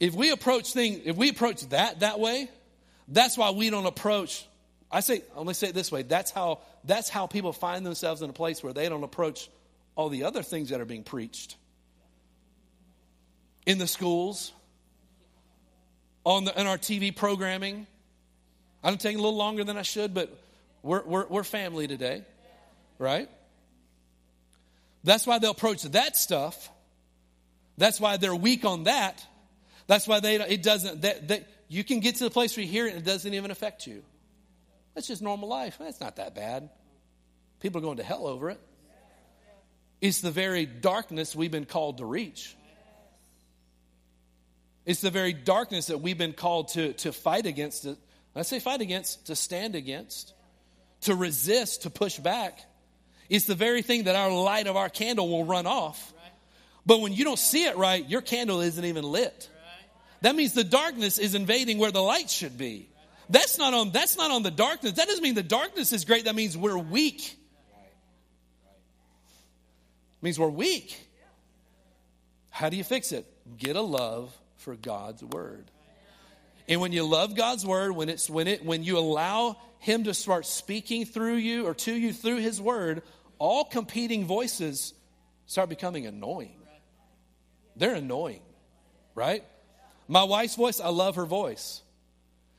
if we approach things, if we approach that that way, that's why we don't approach I say, let me say it this way that's how, that's how people find themselves in a place where they don't approach all the other things that are being preached in the schools, on the, in our TV programming. I'm taking a little longer than I should, but we're, we're, we're family today, right? That's why they'll approach that stuff. That's why they're weak on that. That's why they, it doesn't, that, that, you can get to the place where you hear it and it doesn't even affect you. That's just normal life. That's not that bad. People are going to hell over it. It's the very darkness we've been called to reach. It's the very darkness that we've been called to, to fight against. When I say fight against, to stand against, to resist, to push back. It's the very thing that our light of our candle will run off. But when you don't see it right, your candle isn't even lit. That means the darkness is invading where the light should be. That's not on, that's not on the darkness. That doesn't mean the darkness is great. That means we're weak. It means we're weak. How do you fix it? Get a love for God's word. And when you love God's word, when it's when it when you allow him to start speaking through you or to you through his word, all competing voices start becoming annoying. They're annoying, right? My wife's voice, I love her voice.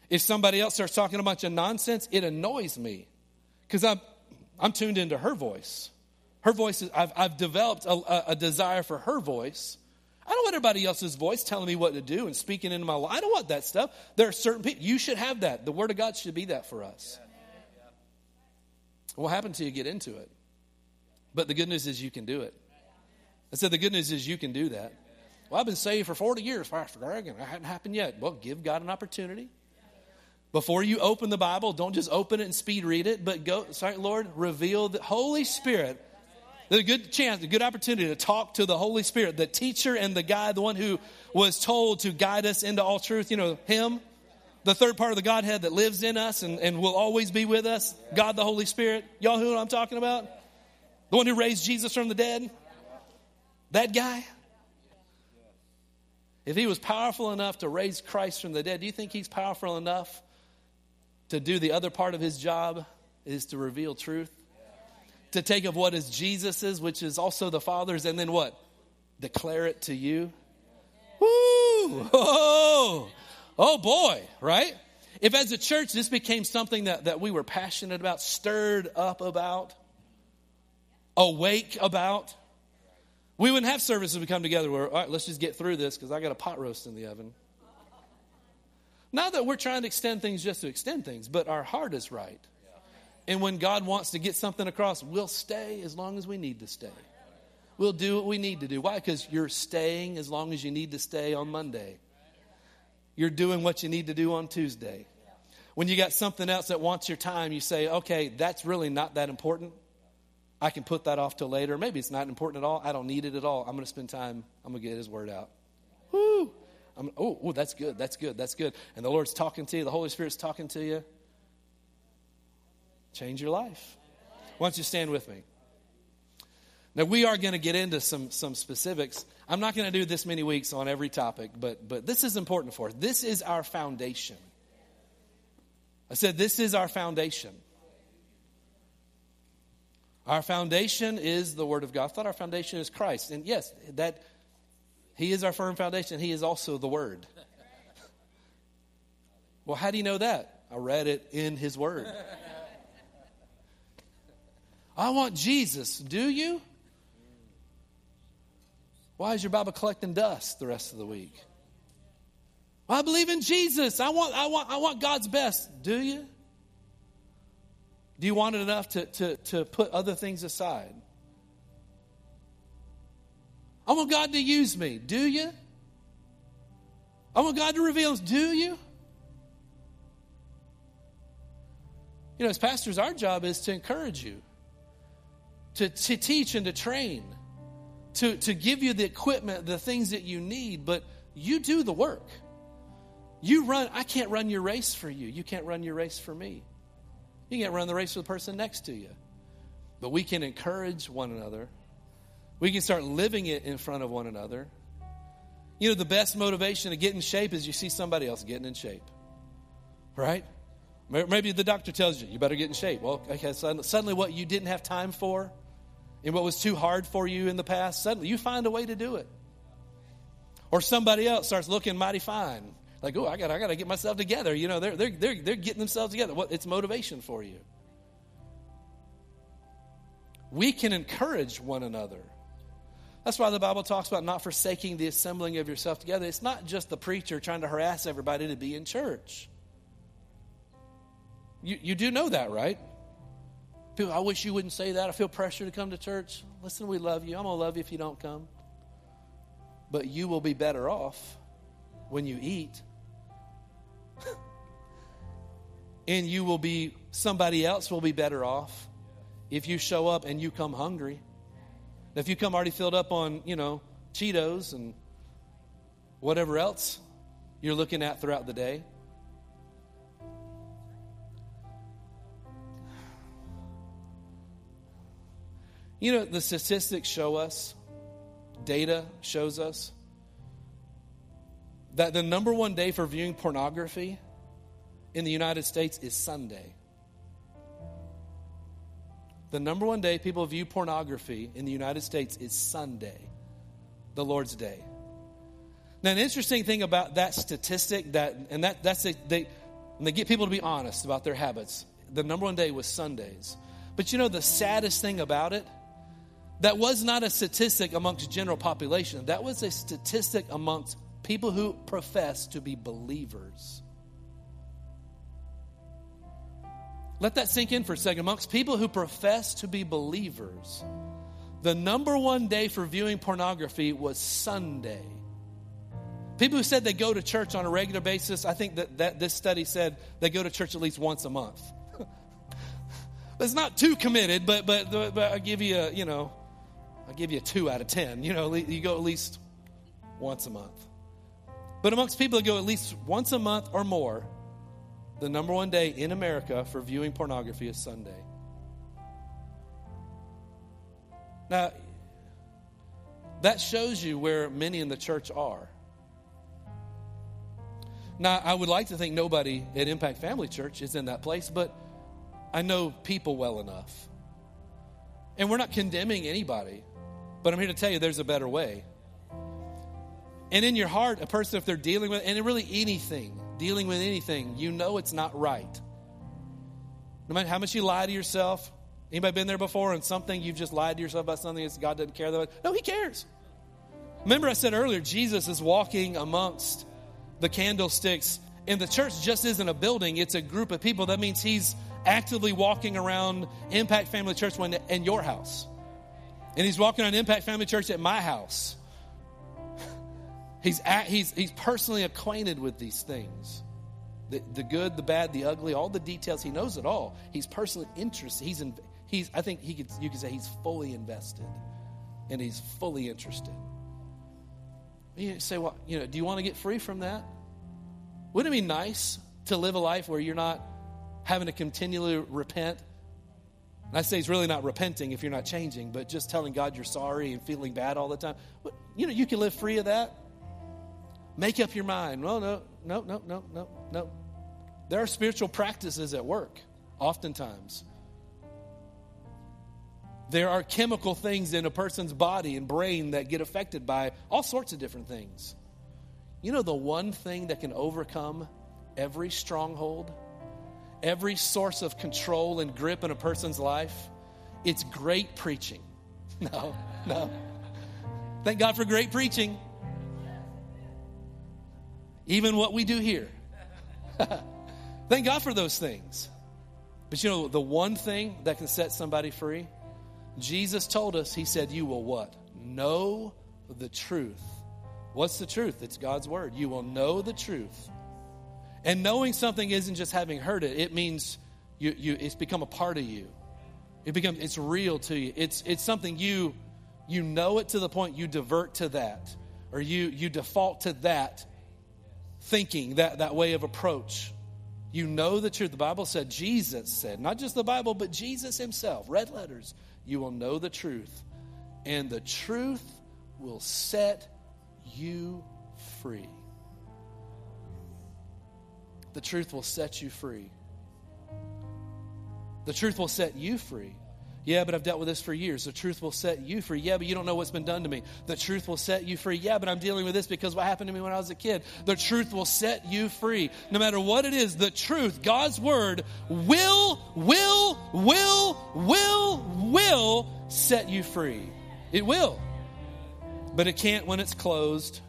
If somebody else starts talking a bunch of nonsense, it annoys me because I'm, I'm tuned into her voice. Her voice is, I've, I've developed a, a desire for her voice. I don't want everybody else's voice telling me what to do and speaking into my life. I don't want that stuff. There are certain people, you should have that. The Word of God should be that for us. What happened till you get into it? But the good news is you can do it. I said, the good news is you can do that. Well, I've been saved for 40 years, Pastor Greg, and it hadn't happened yet. Well, give God an opportunity. Before you open the Bible, don't just open it and speed read it, but go, sorry, Lord, reveal the Holy Spirit. There's a good chance, a good opportunity to talk to the Holy Spirit, the teacher and the guy, the one who was told to guide us into all truth. You know, Him, the third part of the Godhead that lives in us and, and will always be with us. God the Holy Spirit. Y'all who I'm talking about? The one who raised Jesus from the dead? That guy? If he was powerful enough to raise Christ from the dead, do you think he's powerful enough to do the other part of his job is to reveal truth? To take of what is Jesus's, which is also the Father's, and then what? Declare it to you? Woo! Oh, oh boy, right? If as a church this became something that, that we were passionate about, stirred up about, awake about, we wouldn't have services we come together where, all right, let's just get through this because I got a pot roast in the oven. Not that we're trying to extend things just to extend things, but our heart is right. And when God wants to get something across, we'll stay as long as we need to stay. We'll do what we need to do. Why? Because you're staying as long as you need to stay on Monday. You're doing what you need to do on Tuesday. When you got something else that wants your time, you say, okay, that's really not that important. I can put that off till later. Maybe it's not important at all. I don't need it at all. I'm going to spend time. I'm going to get His word out. Woo! I'm, oh, oh, that's good. That's good. That's good. And the Lord's talking to you. The Holy Spirit's talking to you. Change your life. Why don't you stand with me? Now we are going to get into some some specifics. I'm not going to do this many weeks on every topic, but but this is important for us. This is our foundation. I said this is our foundation. Our foundation is the Word of God. I thought our foundation is Christ. And yes, that He is our firm foundation. He is also the Word. Well, how do you know that? I read it in His Word. I want Jesus. Do you? Why is your Bible collecting dust the rest of the week? Well, I believe in Jesus. I want, I want, I want God's best. Do you? Do you want it enough to, to, to put other things aside? I want God to use me. Do you? I want God to reveal. Do you? You know, as pastors, our job is to encourage you, to, to teach and to train, to, to give you the equipment, the things that you need, but you do the work. You run, I can't run your race for you. You can't run your race for me. You can't run the race with the person next to you. But we can encourage one another. We can start living it in front of one another. You know, the best motivation to get in shape is you see somebody else getting in shape. Right? Maybe the doctor tells you, you better get in shape. Well, okay, suddenly what you didn't have time for and what was too hard for you in the past, suddenly you find a way to do it. Or somebody else starts looking mighty fine like, oh, I got, I got to get myself together. You know, they're, they're, they're, they're getting themselves together. It's motivation for you. We can encourage one another. That's why the Bible talks about not forsaking the assembling of yourself together. It's not just the preacher trying to harass everybody to be in church. You, you do know that, right? People, I wish you wouldn't say that. I feel pressure to come to church. Listen, we love you. I'm going to love you if you don't come. But you will be better off when you eat and you will be, somebody else will be better off if you show up and you come hungry. If you come already filled up on, you know, Cheetos and whatever else you're looking at throughout the day. You know, the statistics show us, data shows us that the number one day for viewing pornography in the United States is Sunday. The number one day people view pornography in the United States is Sunday, the Lord's day. Now, an interesting thing about that statistic, that and that that's a, they they get people to be honest about their habits. The number one day was Sundays. But you know the saddest thing about it? that was not a statistic amongst general population. That was a statistic amongst people who profess to be believers. Let that sink in for a second. Amongst people who profess to be believers, the number one day for viewing pornography was Sunday. People who said they go to church on a regular basis, I think that, that this study said they go to church at least once a month. it's not too committed, but, but, but I'll give you a, you know, I'll give you a two out of ten. You know, you go at least once a month. But amongst people that go at least once a month or more, the number one day in America for viewing pornography is Sunday. Now, that shows you where many in the church are. Now, I would like to think nobody at Impact Family Church is in that place, but I know people well enough. And we're not condemning anybody, but I'm here to tell you there's a better way. And in your heart, a person, if they're dealing with, and really anything, dealing with anything, you know it's not right. No matter how much you lie to yourself. Anybody been there before and something you've just lied to yourself about something that God doesn't care about? No, He cares. Remember, I said earlier, Jesus is walking amongst the candlesticks, and the church just isn't a building, it's a group of people. That means He's actively walking around Impact Family Church in your house. And He's walking on Impact Family Church at my house. He's, at, he's, he's personally acquainted with these things the, the good, the bad, the ugly, all the details. He knows it all. He's personally interested. He's, in, he's I think he could, you could say he's fully invested and he's fully interested. You say, well, you know, do you want to get free from that? Wouldn't it be nice to live a life where you're not having to continually repent? And I say it's really not repenting if you're not changing, but just telling God you're sorry and feeling bad all the time. But You know, you can live free of that. Make up your mind. Well, no, no, no, no, no, no. There are spiritual practices at work, oftentimes. There are chemical things in a person's body and brain that get affected by all sorts of different things. You know, the one thing that can overcome every stronghold, every source of control and grip in a person's life? It's great preaching. No, no. Thank God for great preaching even what we do here. Thank God for those things. But you know, the one thing that can set somebody free, Jesus told us, He said, You will what? Know the truth. What's the truth? It's God's word. You will know the truth. And knowing something isn't just having heard it, it means you, you, it's become a part of you. It becomes it's real to you. It's it's something you you know it to the point you divert to that. Or you you default to that thinking, that, that way of approach. You know the truth. The Bible said, Jesus said, not just the Bible, but Jesus himself, red letters, you will know the truth, and the truth will set you free. The truth will set you free. The truth will set you free. Yeah, but I've dealt with this for years. The truth will set you free. Yeah, but you don't know what's been done to me. The truth will set you free. Yeah, but I'm dealing with this because what happened to me when I was a kid. The truth will set you free. No matter what it is, the truth, God's word, will, will, will, will, will set you free. It will. But it can't when it's closed.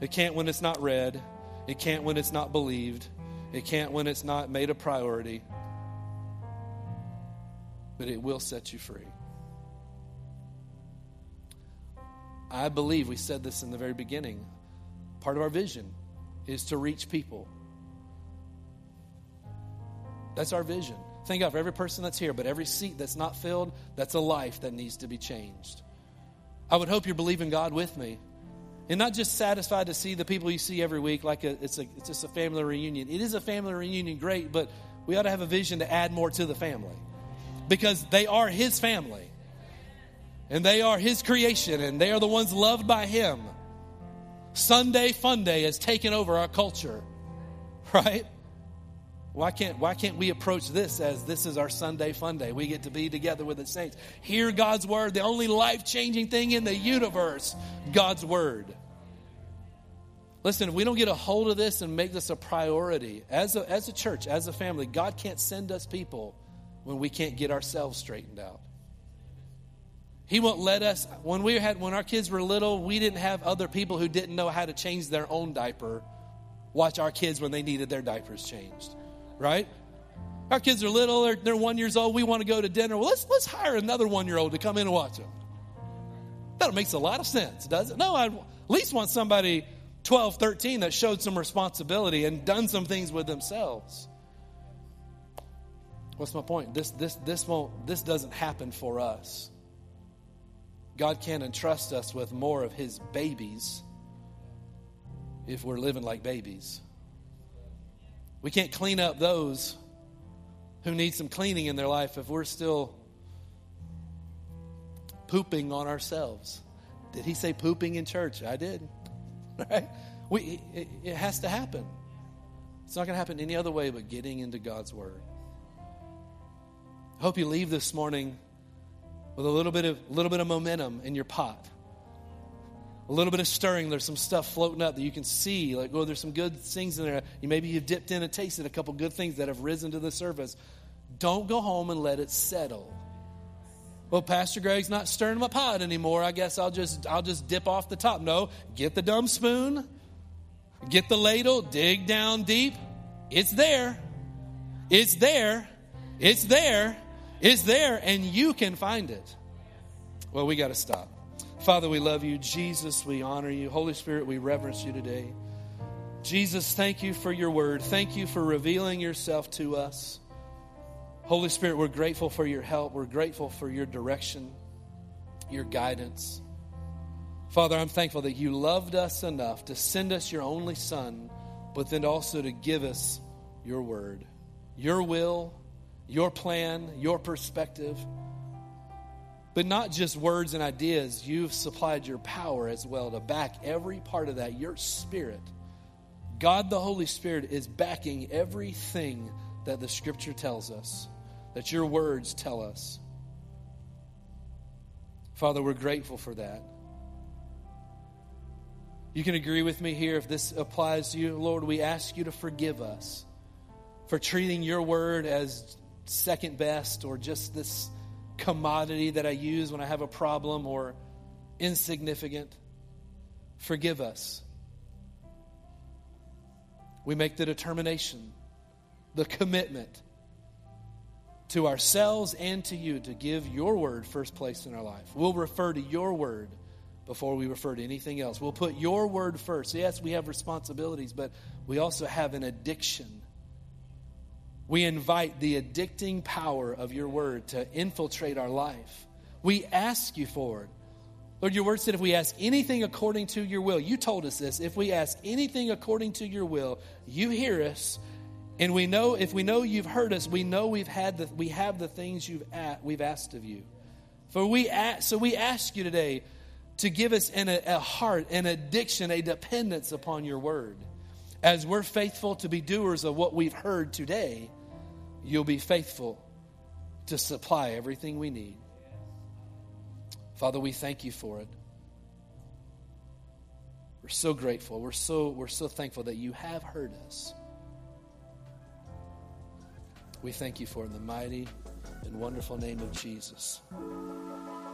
It can't when it's not read. It can't when it's not believed. It can't when it's not made a priority but it will set you free. I believe we said this in the very beginning. Part of our vision is to reach people. That's our vision. Thank God for every person that's here, but every seat that's not filled, that's a life that needs to be changed. I would hope you're believing God with me. And not just satisfied to see the people you see every week like a, it's, a, it's just a family reunion. It is a family reunion, great, but we ought to have a vision to add more to the family because they are His family. And they are His creation, and they are the ones loved by Him. Sunday Fun Day has taken over our culture, right? Why can't, why can't we approach this as this is our Sunday Fun Day? We get to be together with the saints. Hear God's Word, the only life changing thing in the universe, God's Word. Listen, if we don't get a hold of this and make this a priority as a, as a church, as a family, God can't send us people when we can't get ourselves straightened out. He won't let us. When we had, when our kids were little, we didn't have other people who didn't know how to change their own diaper watch our kids when they needed their diapers changed, right? Our kids are little; they're, they're one years old. We want to go to dinner. Well, let's let's hire another one year old to come in and watch them. That makes a lot of sense, does it? No, I at least want somebody 12, 13 that showed some responsibility and done some things with themselves. What's my point? This this this won't this doesn't happen for us. God can't entrust us with more of his babies if we're living like babies. We can't clean up those who need some cleaning in their life if we're still pooping on ourselves. Did he say pooping in church? I did. Right? We, it, it has to happen. It's not going to happen any other way but getting into God's Word. I hope you leave this morning with a little bit of, little bit of momentum in your pot. A little bit of stirring. There's some stuff floating up that you can see. Like, oh, there's some good things in there. You, maybe you've dipped in and tasted a couple good things that have risen to the surface. Don't go home and let it settle well pastor greg's not stirring my pot anymore i guess i'll just i'll just dip off the top no get the dumb spoon get the ladle dig down deep it's there it's there it's there it's there and you can find it. Well we got to stop. Father we love you. Jesus we honor you. Holy spirit we reverence you today. Jesus thank you for your word. Thank you for revealing yourself to us. Holy Spirit, we're grateful for your help. We're grateful for your direction, your guidance. Father, I'm thankful that you loved us enough to send us your only Son, but then also to give us your word, your will, your plan, your perspective. But not just words and ideas, you've supplied your power as well to back every part of that. Your spirit, God the Holy Spirit, is backing everything that the scripture tells us, that your words tell us. Father, we're grateful for that. You can agree with me here if this applies to you. Lord, we ask you to forgive us for treating your word as second best or just this commodity that I use when I have a problem or insignificant. Forgive us. We make the determination the commitment to ourselves and to you to give your word first place in our life. We'll refer to your word before we refer to anything else. We'll put your word first. Yes, we have responsibilities, but we also have an addiction. We invite the addicting power of your word to infiltrate our life. We ask you for it. Lord, your word said if we ask anything according to your will, you told us this. If we ask anything according to your will, you hear us and we know if we know you've heard us, we know we've had the, we have the things you've at, we've asked of you. For we ask, so we ask you today to give us an, a heart, an addiction, a dependence upon your word. As we're faithful to be doers of what we've heard today, you'll be faithful to supply everything we need. Father, we thank you for it. We're so grateful. We're so, we're so thankful that you have heard us. We thank you for in the mighty and wonderful name of Jesus.